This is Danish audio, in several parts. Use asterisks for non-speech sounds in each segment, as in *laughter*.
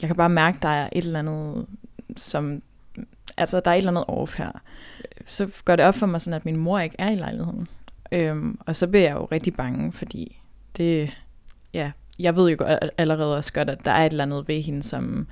jeg kan bare mærke, der er et eller andet, som, altså der er et eller andet off her. Så gør det op for mig sådan, at min mor ikke er i lejligheden. Øhm, og så bliver jeg jo rigtig bange, fordi det, ja, jeg ved jo allerede også godt, at der er et eller andet ved hende, som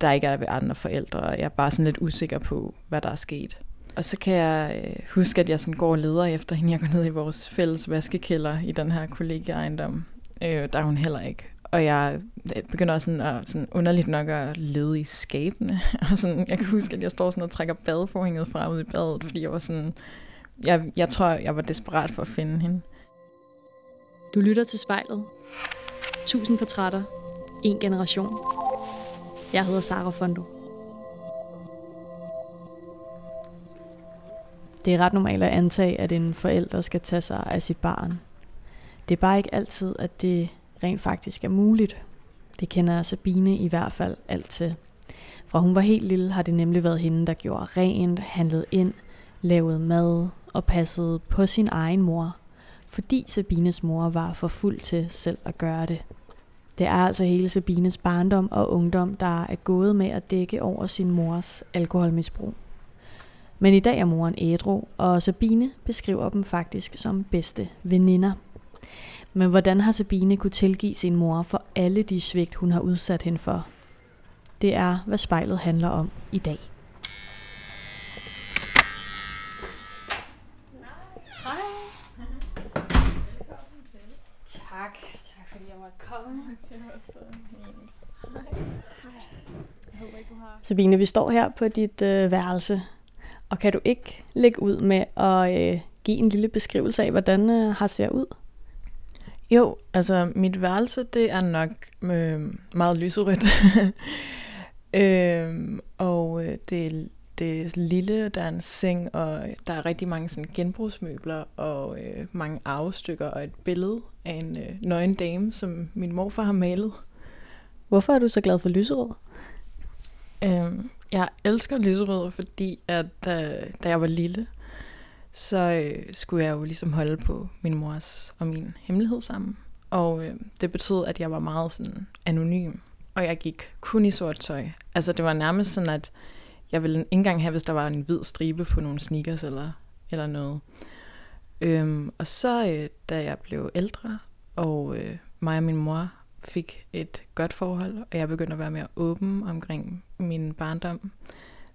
der ikke er ved andre forældre, og jeg er bare sådan lidt usikker på, hvad der er sket. Og så kan jeg øh, huske, at jeg sådan går og leder efter hende. Jeg går ned i vores fælles vaskekælder i den her kollegieejendom. Øh, der er hun heller ikke. Og jeg øh, begynder også sådan, at, sådan underligt nok at lede i skabene. *laughs* Og sådan, jeg kan huske, at jeg står sådan og trækker badeforhænget fra ud i badet, fordi jeg var sådan... Jeg, jeg tror, jeg var desperat for at finde hende. Du lytter til spejlet. Tusind portrætter. En generation. Jeg hedder Sara Fondo. Det er ret normalt at antage, at en forælder skal tage sig af sit barn. Det er bare ikke altid, at det rent faktisk er muligt. Det kender Sabine i hvert fald alt til. Fra hun var helt lille, har det nemlig været hende, der gjorde rent, handlede ind, lavede mad og passede på sin egen mor, fordi Sabines mor var for fuld til selv at gøre det. Det er altså hele Sabines barndom og ungdom, der er gået med at dække over sin mors alkoholmisbrug. Men i dag er moren ædru, og Sabine beskriver dem faktisk som bedste veninder. Men hvordan har Sabine kunne tilgive sin mor for alle de svigt, hun har udsat hende for? Det er, hvad spejlet handler om i dag. Tak. Tak fordi jeg måtte komme. Det var så fint. Sabine, vi står her på dit øh, værelse. Og kan du ikke lægge ud med at øh, give en lille beskrivelse af, hvordan øh, har ser ud? Jo, altså mit værelse, det er nok øh, meget lyserødt. *laughs* øh, og øh, det, det er lille, der er en seng, og der er rigtig mange sådan, genbrugsmøbler, og øh, mange arvestykker, og et billede af en øh, nøgen dame, som min morfar har malet. Hvorfor er du så glad for lyserød? Øh, jeg elsker lyserød, fordi at da, da jeg var lille, så øh, skulle jeg jo ligesom holde på min mors og min hemmelighed sammen. Og øh, det betød, at jeg var meget sådan anonym, og jeg gik kun i sort tøj. Altså det var nærmest sådan, at jeg ville ikke engang have, hvis der var en hvid stribe på nogle sneakers eller, eller noget. Øhm, og så øh, da jeg blev ældre, og øh, mig og min mor fik et godt forhold, og jeg begyndte at være mere åben omkring min barndom,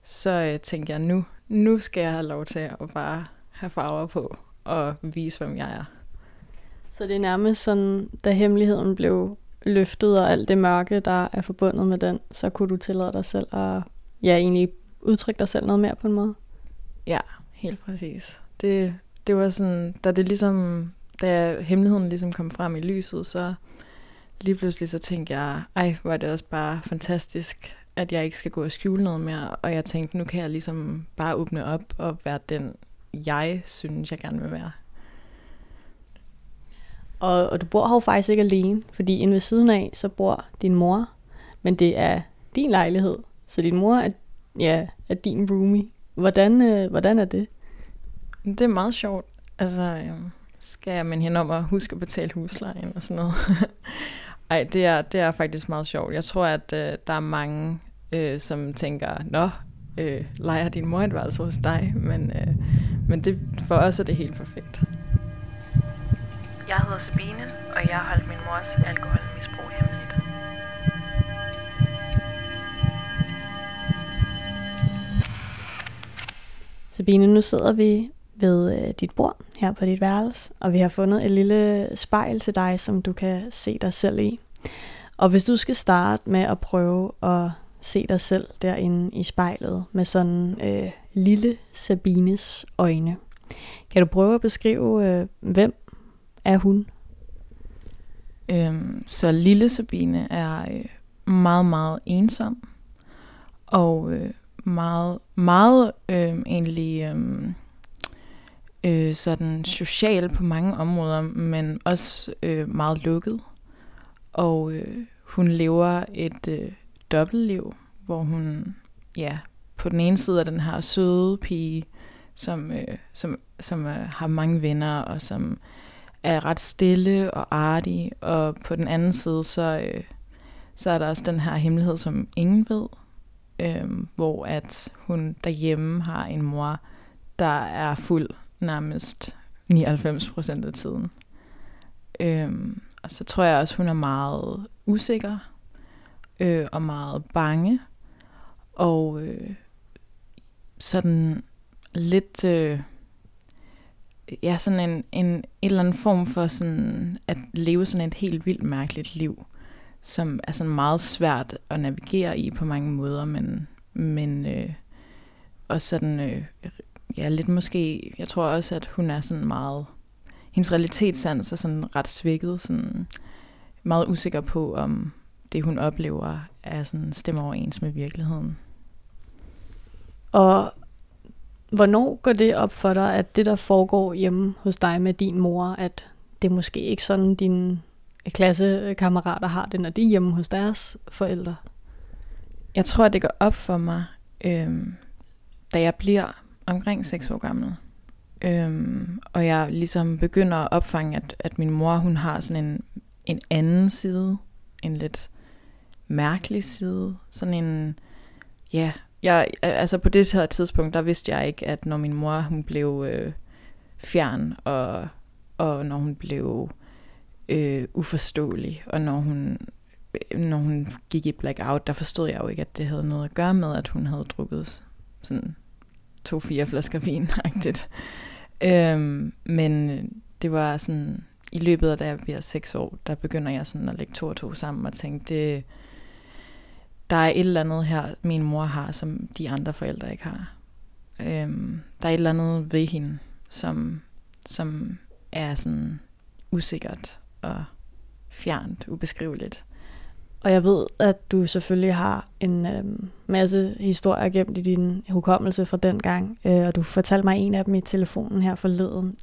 så øh, tænkte jeg, nu, nu skal jeg have lov til at bare have farver på og vise, hvem jeg er. Så det er nærmest sådan, da hemmeligheden blev løftet, og alt det mørke, der er forbundet med den, så kunne du tillade dig selv at ja, egentlig udtrykke dig selv noget mere på en måde? Ja, helt præcis. Det, det var sådan, da det ligesom, da hemmeligheden ligesom kom frem i lyset, så lige pludselig så tænkte jeg, ej, var det også bare fantastisk, at jeg ikke skal gå og skjule noget mere, og jeg tænkte, nu kan jeg ligesom bare åbne op og være den, jeg synes, jeg gerne vil være. Og, og du bor her jo faktisk ikke alene, fordi inde ved siden af, så bor din mor, men det er din lejlighed, så din mor er, ja, er din roomie. Hvordan, øh, hvordan er det? Det er meget sjovt. Altså, øh, skal jeg minde hende om at huske at betale huslejen og sådan noget. *laughs* Ej, det er, det er faktisk meget sjovt. Jeg tror, at øh, der er mange, øh, som tænker, nå, øh, leger din mor et værelse hos dig, men, øh, men det, for os er det helt perfekt. Jeg hedder Sabine, og jeg har holdt min mors alkoholmisbrug hemmeligt. Sabine, nu sidder vi ved øh, dit bord her på dit værelse, og vi har fundet et lille spejl til dig, som du kan se dig selv i. Og hvis du skal starte med at prøve at se dig selv derinde i spejlet med sådan øh, lille Sabines øjne, kan du prøve at beskrive, øh, hvem er hun? Øhm, så lille Sabine er øh, meget, meget ensom, og øh, meget, meget øh, egentlig øh, øh, sådan social på mange områder, men også øh, meget lukket. Og øh, hun lever et øh, dobbeltliv, hvor hun ja, på den ene side er den her søde pige, som, øh, som, som øh, har mange venner, og som er ret stille og artig, og på den anden side, så, øh, så er der også den her hemmelighed, som ingen ved, øh, hvor at hun derhjemme har en mor, der er fuld nærmest 99 procent af tiden. Øh, og så tror jeg også, hun er meget usikker øh, og meget bange. Og øh, sådan lidt... Øh, ja, sådan en, en, en eller anden form for sådan at leve sådan et helt vildt mærkeligt liv, som er sådan meget svært at navigere i på mange måder, men, men øh, også sådan, øh, ja, lidt måske, jeg tror også, at hun er sådan meget, hendes realitetssans er sådan ret svækket, sådan meget usikker på, om det, hun oplever, er sådan stemmer overens med virkeligheden. Og hvornår går det op for dig, at det, der foregår hjemme hos dig med din mor, at det er måske ikke sådan, dine klassekammerater har det, når de er hjemme hos deres forældre? Jeg tror, det går op for mig, øhm, da jeg bliver omkring 6 år gammel. Øhm, og jeg ligesom begynder at opfange, at, at min mor hun har sådan en, en anden side, en lidt mærkelig side, sådan en, ja, jeg, altså på det her tidspunkt, der vidste jeg ikke, at når min mor hun blev øh, fjern, og, og når hun blev øh, uforståelig, og når hun, øh, når hun gik i blackout, der forstod jeg jo ikke, at det havde noget at gøre med, at hun havde drukket sådan to-fire flasker vin *laughs* -agtigt. øhm, men det var sådan, i løbet af da jeg bliver seks år, der begynder jeg sådan at lægge to og to sammen og tænke, det, der er et eller andet her, min mor har, som de andre forældre ikke har. Øhm, der er et eller andet ved hende, som, som er sådan usikkert og fjernt, ubeskriveligt. Og jeg ved, at du selvfølgelig har en øh, masse historier gemt i din hukommelse fra den gang, øh, og du fortalte mig en af dem i telefonen her forleden.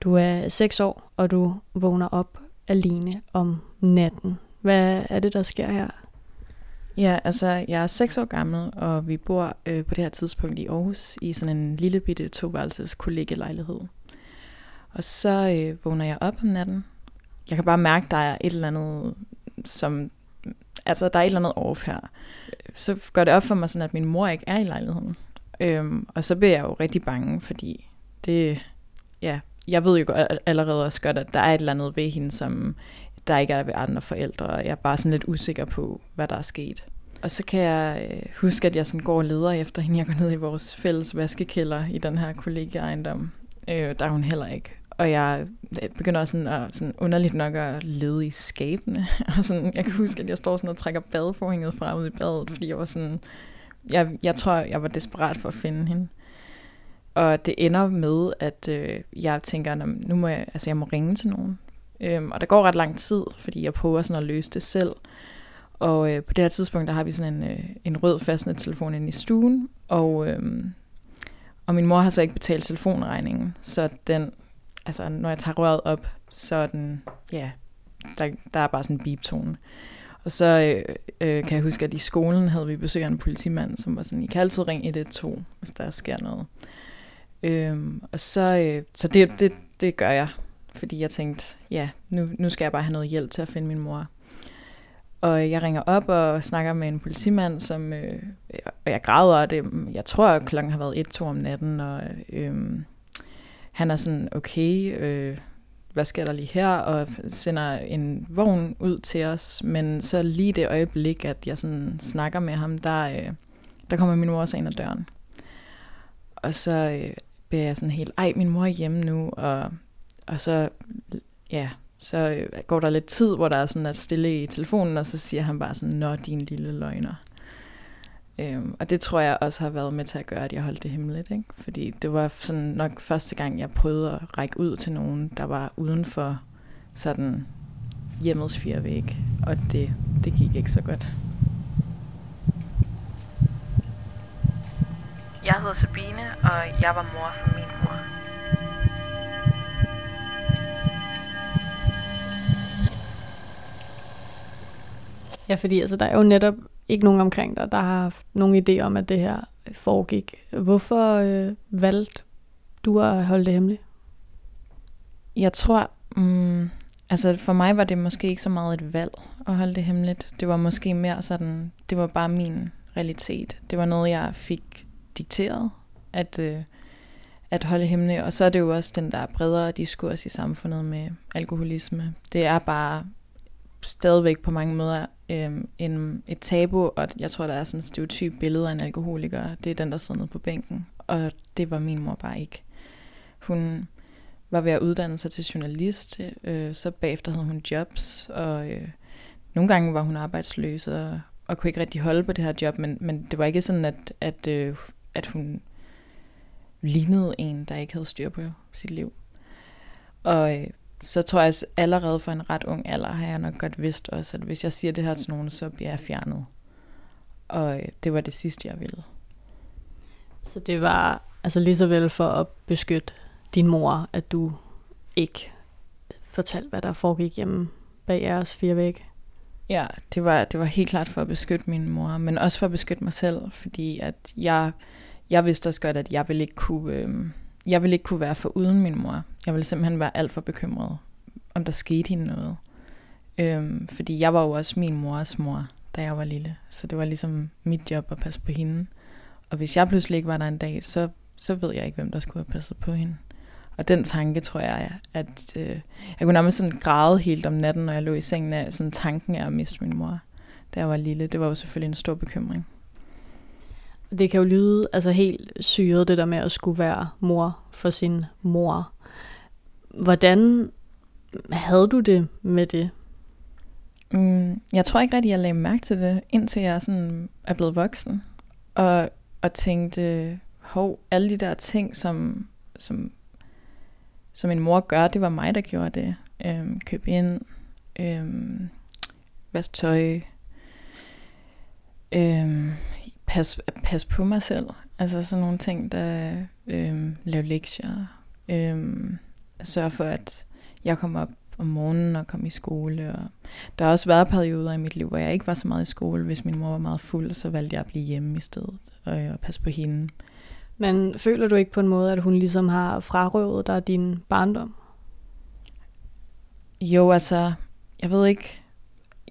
Du er 6 år, og du vågner op alene om natten. Hvad er det, der sker her? Ja, altså jeg er 6 år gammel, og vi bor øh, på det her tidspunkt i Aarhus i sådan en lille bitte toværelses kollegelejlighed. Og så øh, vågner jeg op om natten. Jeg kan bare mærke, der er et eller andet, som altså der er et eller andet off her. Så gør det op for mig sådan, at min mor ikke er i lejligheden. Øhm, og så bliver jeg jo rigtig bange, fordi det, ja, jeg ved jo allerede også godt, at der er et eller andet ved hende, som der ikke er ved andre forældre, og jeg er bare sådan lidt usikker på, hvad der er sket. Og så kan jeg øh, huske, at jeg sådan går og leder efter hende. Jeg går ned i vores fælles vaskekælder i den her kollegieejendom. Øh, der er hun heller ikke og jeg øh, begynder også sådan, at, sådan underligt nok at lede i skabene. *laughs* Og sådan, jeg kan huske, at jeg står sådan og trækker badeforhænget fra ud i badet, fordi jeg var sådan, jeg, jeg tror, jeg var desperat for at finde hende. Og det ender med, at øh, jeg tænker, nu må jeg, altså jeg må ringe til nogen. Øhm, og der går ret lang tid, fordi jeg prøver sådan at løse det selv. Og øh, på det her tidspunkt, der har vi sådan en, øh, en rød fastnet-telefon inde i stuen, og, øh, og min mor har så ikke betalt telefonregningen, så den altså når jeg tager røret op, så er den, ja, der, der er bare sådan en beep-tone. Og så øh, øh, kan jeg huske, at i skolen havde vi besøg af en politimand, som var sådan, I kan altid ringe 112, hvis der sker noget. Øhm, og så, øh, så det, det, det gør jeg, fordi jeg tænkte, ja, nu, nu skal jeg bare have noget hjælp til at finde min mor. Og jeg ringer op og snakker med en politimand, som, øh, og jeg græder, og det, jeg tror, at klokken har været 1-2 om natten, og øh, han er sådan, okay, øh, hvad sker der lige her, og sender en vogn ud til os, men så lige det øjeblik, at jeg sådan snakker med ham, der, øh, der kommer min mor også ind ad døren. Og så øh, bliver jeg sådan helt, ej, min mor er hjemme nu, og, og så, ja, så øh, går der lidt tid, hvor der er sådan at stille i telefonen, og så siger han bare sådan, nå, din lille løgner. Øhm, og det tror jeg også har været med til at gøre, at jeg holdt det hemmeligt. Ikke? Fordi det var sådan nok første gang, jeg prøvede at række ud til nogen, der var uden for sådan hjemmets fire væg. Og det, det gik ikke så godt. Jeg hedder Sabine, og jeg var mor for min mor. Ja, fordi altså, der er jo netop ikke nogen omkring dig, der har haft nogen idé om, at det her øh, foregik. Hvorfor øh, valgte du at holde det hemmeligt? Jeg tror, mm, altså for mig var det måske ikke så meget et valg at holde det hemmeligt. Det var måske mere sådan, det var bare min realitet. Det var noget, jeg fik dikteret, at, øh, at holde hemmeligt. Og så er det jo også den der bredere diskurs i samfundet med alkoholisme. Det er bare stadigvæk på mange måder øh, en, et tabu, og jeg tror, der er sådan et stereotyp billede af en alkoholiker. Det er den, der sidder nede på bænken, og det var min mor bare ikke. Hun var ved at uddanne sig til journalist, øh, så bagefter havde hun jobs, og øh, nogle gange var hun arbejdsløs, og, og kunne ikke rigtig holde på det her job, men, men det var ikke sådan, at, at, øh, at hun lignede en, der ikke havde styr på sit liv. Og øh, så tror jeg allerede for en ret ung alder har jeg nok godt vidst også, at hvis jeg siger det her til nogen, så bliver jeg fjernet. Og øh, det var det sidste, jeg ville. Så det var altså lige så vel for at beskytte din mor, at du ikke fortalte, hvad der foregik hjemme bag jeres fire væg? Ja, det var, det var helt klart for at beskytte min mor, men også for at beskytte mig selv, fordi at jeg, jeg vidste også godt, at jeg ville ikke kunne, øh, jeg ville ikke kunne være for uden min mor. Jeg ville simpelthen være alt for bekymret, om der skete hende noget. Øhm, fordi jeg var jo også min mors mor, da jeg var lille, så det var ligesom mit job at passe på hende. Og hvis jeg pludselig ikke var der en dag, så, så ved jeg ikke, hvem der skulle have passet på hende. Og den tanke, tror jeg, at øh, jeg kunne nærmest sådan græde helt om natten, når jeg lå i sengen af sådan tanken af at miste min mor, da jeg var lille. Det var jo selvfølgelig en stor bekymring. Det kan jo lyde altså helt syret, det der med at skulle være mor for sin mor. Hvordan havde du det med det? Mm, jeg tror ikke rigtig, jeg lagde mærke til det, indtil jeg sådan er blevet voksen. Og, og tænkte, hov, alle de der ting, som, som som min mor gør, det var mig, der gjorde det. Øhm, køb ind, øhm, vask tøj, øhm, pas, pas på mig selv. Altså sådan nogle ting, der øhm, lave lektier. Øhm, sørge for, at jeg kommer op om morgenen og kom i skole. Og der har også været perioder i mit liv, hvor jeg ikke var så meget i skole. Hvis min mor var meget fuld, så valgte jeg at blive hjemme i stedet og, og passe på hende. Men føler du ikke på en måde, at hun ligesom har frarøvet dig din barndom? Jo, altså, jeg ved ikke.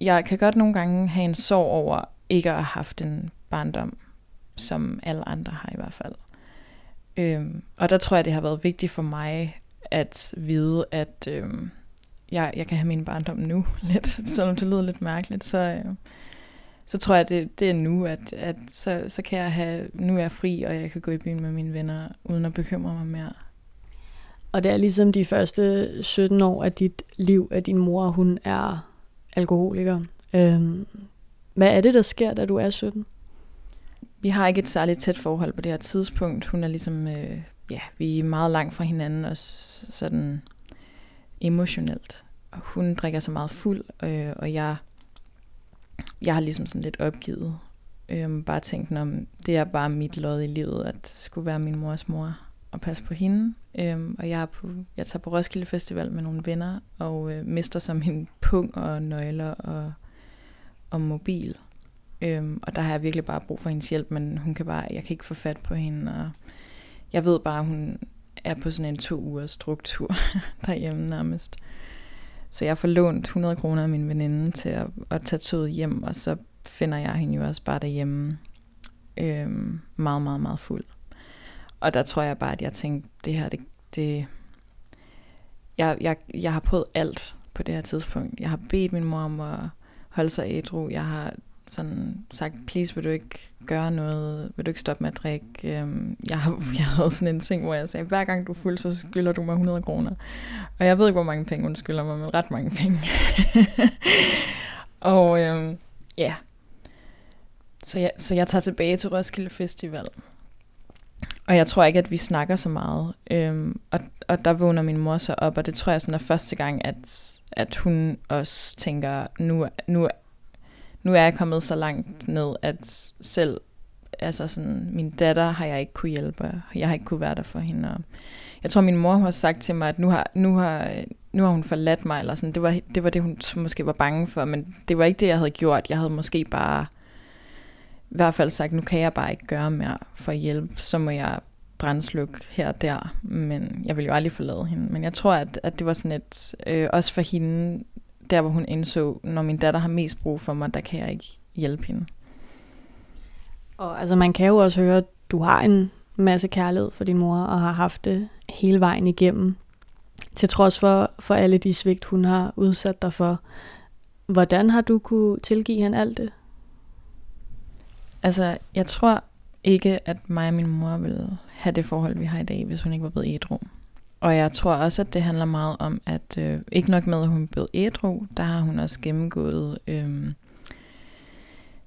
Jeg kan godt nogle gange have en sorg over ikke at have haft en barndom, som alle andre har i hvert fald. Øhm, og der tror jeg, det har været vigtigt for mig at vide, at øhm, jeg, jeg kan have min barndom nu *laughs* lidt, selvom det lyder lidt mærkeligt. Så, øh, så tror jeg, det, det er nu, at, at så, så kan jeg have, nu er jeg fri, og jeg kan gå i byen med mine venner, uden at bekymre mig mere. Og det er ligesom de første 17 år af dit liv, at din mor, hun er alkoholiker. Øhm, hvad er det, der sker, da du er 17? Vi har ikke et særligt tæt forhold på det her tidspunkt. Hun er ligesom, øh, ja, vi er meget langt fra hinanden, også sådan emotionelt. Og Hun drikker så meget fuld, øh, og jeg jeg har ligesom sådan lidt opgivet. Øh, bare tænkt, om det er bare mit lod i livet, at skulle være min mors mor og passe på hende. Øh, og jeg, er på, jeg tager på Roskilde Festival med nogle venner, og øh, mister som min pung og nøgler og, og mobil. Øhm, og der har jeg virkelig bare brug for hendes hjælp, men hun kan bare, jeg kan ikke få fat på hende, og jeg ved bare, at hun er på sådan en to ugers struktur *laughs* derhjemme nærmest. Så jeg får lånt 100 kroner af min veninde til at, at tage toget hjem, og så finder jeg hende jo også bare derhjemme øhm, meget, meget, meget fuld. Og der tror jeg bare, at jeg tænkte, det her, det, det jeg, jeg, jeg har prøvet alt på det her tidspunkt. Jeg har bedt min mor om at holde sig ædru. Jeg har sådan sagt, please vil du ikke gøre noget, vil du ikke stoppe med at drikke. Øhm, jeg, har, *laughs* jeg havde sådan en ting, hvor jeg sagde, hver gang du er fuld, så skylder du mig 100 kroner. Og jeg ved ikke, hvor mange penge hun skylder mig, men ret mange penge. *laughs* og øhm, ja, så jeg, så jeg tager tilbage til Roskilde Festival. Og jeg tror ikke, at vi snakker så meget. Øhm, og, og der vågner min mor så op, og det tror jeg sådan er første gang, at, at hun også tænker, nu, nu nu er jeg kommet så langt ned, at selv altså sådan, min datter har jeg ikke kunne hjælpe. Jeg har ikke kunne være der for hende. Og jeg tror, min mor har sagt til mig, at nu har, nu har, nu har hun forladt mig. Eller sådan. Det, var, det var det, hun måske var bange for. Men det var ikke det, jeg havde gjort. Jeg havde måske bare i hvert fald sagt, nu kan jeg bare ikke gøre mere for at hjælpe. Så må jeg brændslukke her og der. Men jeg vil jo aldrig forlade hende. Men jeg tror, at, at det var sådan et, øh, også for hende, der, hvor hun indså, når min datter har mest brug for mig, der kan jeg ikke hjælpe hende. Og altså man kan jo også høre, at du har en masse kærlighed for din mor, og har haft det hele vejen igennem. Til trods for, for alle de svigt, hun har udsat dig for. Hvordan har du kunne tilgive hende alt det? Altså, jeg tror ikke, at mig og min mor ville have det forhold, vi har i dag, hvis hun ikke var blevet ædru. Og jeg tror også, at det handler meget om, at øh, ikke nok med, at hun blev ædru, der har hun også gennemgået øh,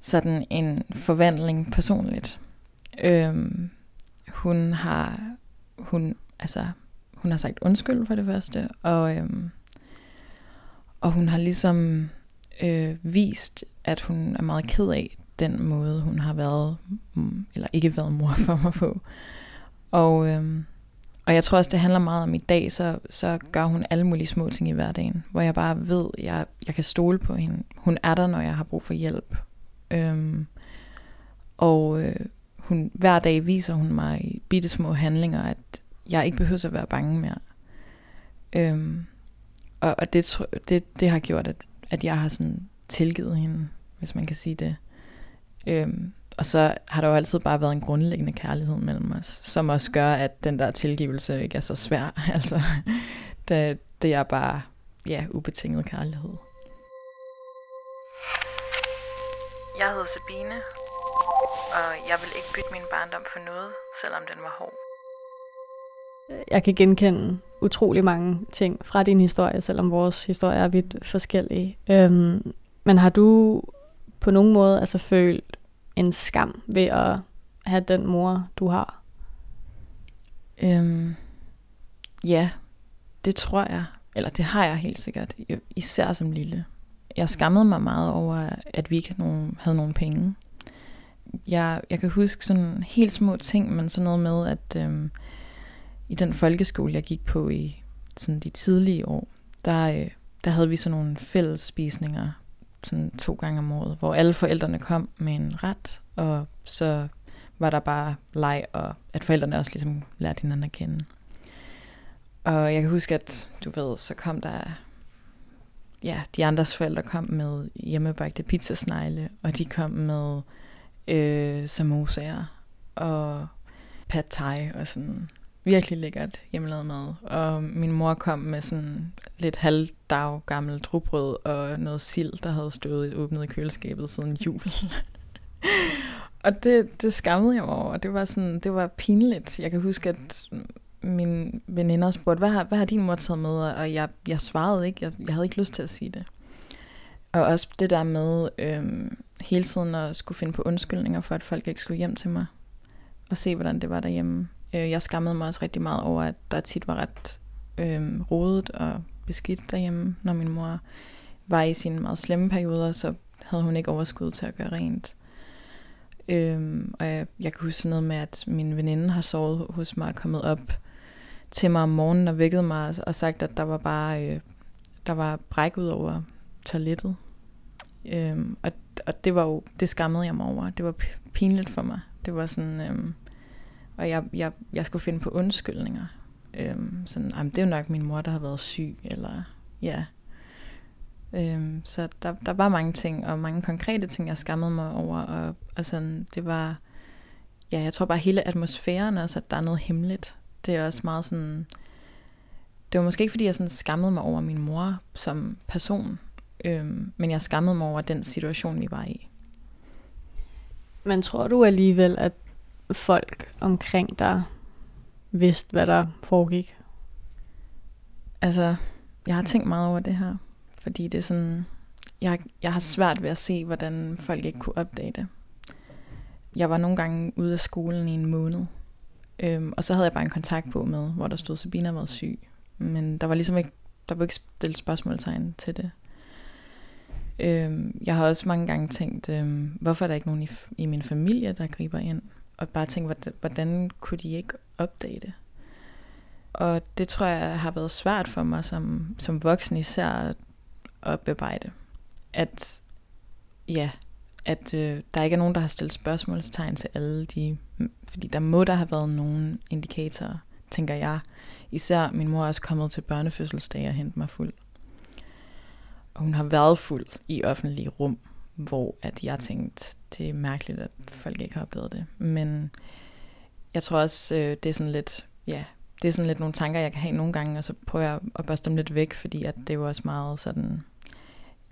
sådan en forvandling personligt. Øh, hun har hun altså hun har sagt undskyld for det første og øh, og hun har ligesom øh, vist at hun er meget ked af den måde hun har været mm, eller ikke været mor for mig på. Og Øh, og jeg tror også det handler meget om i dag så så gør hun alle mulige små ting i hverdagen, hvor jeg bare ved jeg jeg kan stole på hende. Hun er der når jeg har brug for hjælp. Øhm, og øh, hun, hver dag viser hun mig i bitte små handlinger, at jeg ikke behøver at være bange mere. Øhm, og og det, det, det har gjort, at, at jeg har sådan tilgivet hende, hvis man kan sige det. Øhm, og så har der jo altid bare været en grundlæggende kærlighed mellem os, som også gør, at den der tilgivelse ikke er så svær. *laughs* altså, det, det er bare ja, ubetinget kærlighed. Jeg hedder Sabine, og jeg vil ikke bytte min barndom for noget, selvom den var hård. Jeg kan genkende utrolig mange ting fra din historie, selvom vores historie er vidt forskellige. Øhm, men har du på nogen måde altså følt en skam ved at have den mor, du har? Øhm, ja, det tror jeg. Eller det har jeg helt sikkert. Især som lille. Jeg skammede mig meget over, at vi ikke havde nogen, havde nogen penge jeg, jeg kan huske sådan helt små ting, men sådan noget med, at øhm, i den folkeskole, jeg gik på i sådan de tidlige år, der, øh, der havde vi sådan nogle fælles spisninger sådan to gange om året, hvor alle forældrene kom med en ret, og så var der bare leg, og at forældrene også ligesom lærte hinanden at kende. Og jeg kan huske, at du ved, så kom der, ja, de andres forældre kom med hjemmebagte pizzasnegle, og de kom med øh, samosaer og pad thai og sådan virkelig lækkert hjemmelavet mad. Og min mor kom med sådan lidt halvdag gammel drubrød og noget sild, der havde stået åbnet i køleskabet siden jul. *laughs* og det, det skammede jeg mig over. Det var, sådan, det var pinligt. Jeg kan huske, at min veninder spurgte, hvad har, hvad har din mor taget med? Og jeg, jeg svarede ikke. Jeg, jeg havde ikke lyst til at sige det. Og også det der med øhm, hele tiden at skulle finde på undskyldninger for, at folk ikke skulle hjem til mig. Og se, hvordan det var derhjemme. Øh, jeg skammede mig også rigtig meget over, at der tit var ret øh, rodet og beskidt derhjemme, når min mor var i sine meget slemme perioder, så havde hun ikke overskud til at gøre rent. Øhm, og jeg, jeg kan huske noget med, at min veninde har sovet hos mig og kommet op til mig om morgenen og vækket mig og sagt, at der var bare øh, der var bræk ud over toilettet. Øhm, og, og det var jo, det skammede jeg mig over. Det var pinligt for mig. Det var sådan, øhm, og jeg, jeg, jeg skulle finde på undskyldninger. Øhm, sådan, jamen, det er jo nok min mor, der har været syg, eller ja. Øhm, så der, der var mange ting, og mange konkrete ting, jeg skammede mig over, og, og sådan, det var, ja, jeg tror bare hele atmosfæren, altså, at der er noget hemmeligt. Det er også meget sådan, det var måske ikke, fordi jeg sådan skammede mig over min mor som person, Øhm, men jeg skammede mig over den situation, vi var i. Men tror du alligevel, at folk omkring dig vidste, hvad der foregik? Altså, jeg har tænkt meget over det her, fordi det er sådan, jeg, jeg har svært ved at se, hvordan folk ikke kunne opdage det. Jeg var nogle gange ude af skolen i en måned, øhm, og så havde jeg bare en kontakt på med, hvor der stod, Sabina var syg. Men der var ligesom ikke, der var ikke stillet spørgsmålstegn til det. Øhm, jeg har også mange gange tænkt, øhm, hvorfor er der ikke nogen i, i min familie, der griber ind? Og bare tænke, hvordan, hvordan kunne de ikke opdage det? Og det tror jeg har været svært for mig som, som voksen især at bearbejde. At, ja, at øh, der ikke er nogen, der har stillet spørgsmålstegn til alle de... Fordi der må der have været nogle indikatorer, tænker jeg. Især min mor er også kommet til børnefødselsdag og hentet mig fuld. og hun har været fuld i offentlige rum, hvor at jeg tænkte, det er mærkeligt, at folk ikke har oplevet det. Men jeg tror også, øh, det er sådan lidt, ja, det er sådan lidt nogle tanker, jeg kan have nogle gange, og så prøver jeg at børste dem lidt væk, fordi at det er jo også meget sådan,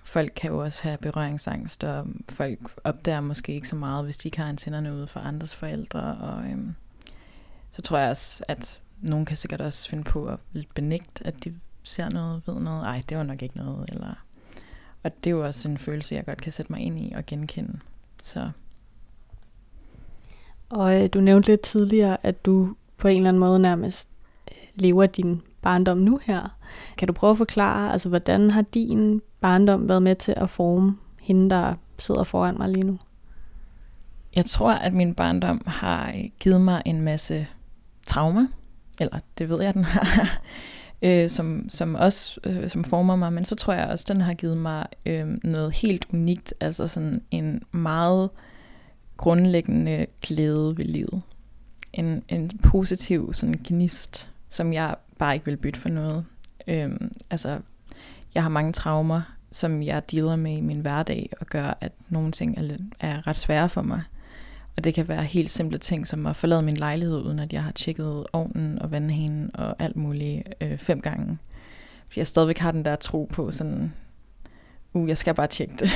folk kan jo også have berøringsangst, og folk opdager måske ikke så meget, hvis de ikke har antennerne ude for andres forældre, og øhm, så tror jeg også, at nogen kan sikkert også finde på at lidt benægte, at de ser noget, ved noget, ej, det var nok ikke noget, eller... Og det er jo også en følelse, jeg godt kan sætte mig ind i og genkende. Så. Og øh, du nævnte lidt tidligere, at du på en eller anden måde nærmest øh, lever din barndom nu her. Kan du prøve at forklare, altså hvordan har din barndom været med til at forme hende, der sidder foran mig lige nu? Jeg tror, at min barndom har givet mig en masse traumer, eller det ved jeg, den har, øh, som, som også øh, som former mig, men så tror jeg også, den har givet mig øh, noget helt unikt, altså sådan en meget grundlæggende glæde ved livet. En, en positiv sådan gnist, som jeg bare ikke vil bytte for noget. Øh, altså, jeg har mange traumer, som jeg dealer med i min hverdag, og gør, at nogle ting er, er ret svære for mig. Og det kan være helt simple ting, som at forlade min lejlighed, uden at jeg har tjekket ovnen og vandhanen og alt muligt øh, fem gange. Fordi jeg stadigvæk har den der tro på sådan, uh, jeg skal bare tjekke det.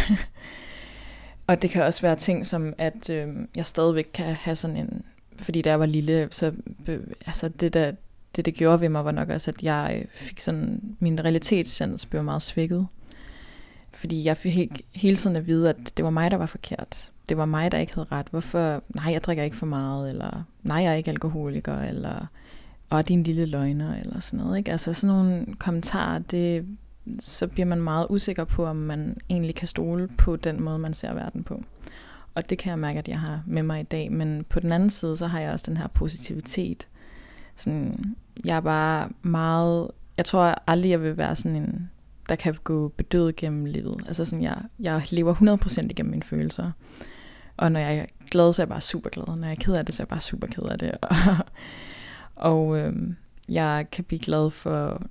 *laughs* og det kan også være ting som, at øh, jeg stadigvæk kan have sådan en, fordi da jeg var lille, så øh, altså det der, det, det gjorde ved mig, var nok også, at jeg øh, fik sådan, min realitetssans blev meget svækket. Fordi jeg fik hele tiden at vide, at det var mig, der var forkert det var mig, der ikke havde ret. Hvorfor? Nej, jeg drikker ikke for meget, eller nej, jeg er ikke alkoholiker, eller og din lille løgner, eller sådan noget. Ikke? Altså sådan nogle kommentarer, det, så bliver man meget usikker på, om man egentlig kan stole på den måde, man ser verden på. Og det kan jeg mærke, at jeg har med mig i dag. Men på den anden side, så har jeg også den her positivitet. Sådan, jeg er bare meget... Jeg tror aldrig, jeg vil være sådan en, der kan gå bedøvet gennem livet. Altså sådan, jeg, jeg lever 100% igennem mine følelser. Og når jeg er glad, så er jeg bare super glad. Når jeg er ked af det, så er jeg bare super ked af det. *laughs* og øhm, jeg kan blive glad for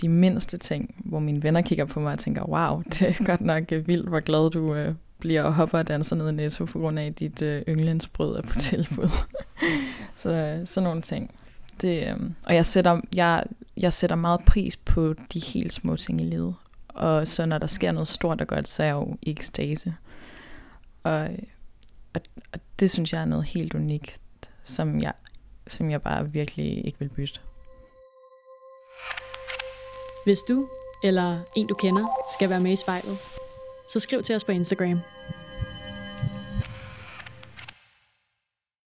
de mindste ting, hvor mine venner kigger på mig og tænker, wow, *laughs* det er godt nok vildt, hvor glad du øh, bliver og hopper og danser ned i Netto, på grund af, at dit øh, yndlingsbrød er på tilbud. *laughs* så øh, sådan nogle ting. Det, øh, og jeg sætter, jeg, jeg sætter meget pris på de helt små ting i livet. Og så når der sker noget stort og godt, så er jeg jo i ekstase. Og og, og det synes jeg er noget helt unikt, som jeg, som jeg bare virkelig ikke vil bytte. Hvis du eller en du kender skal være med i spejlet, så skriv til os på Instagram.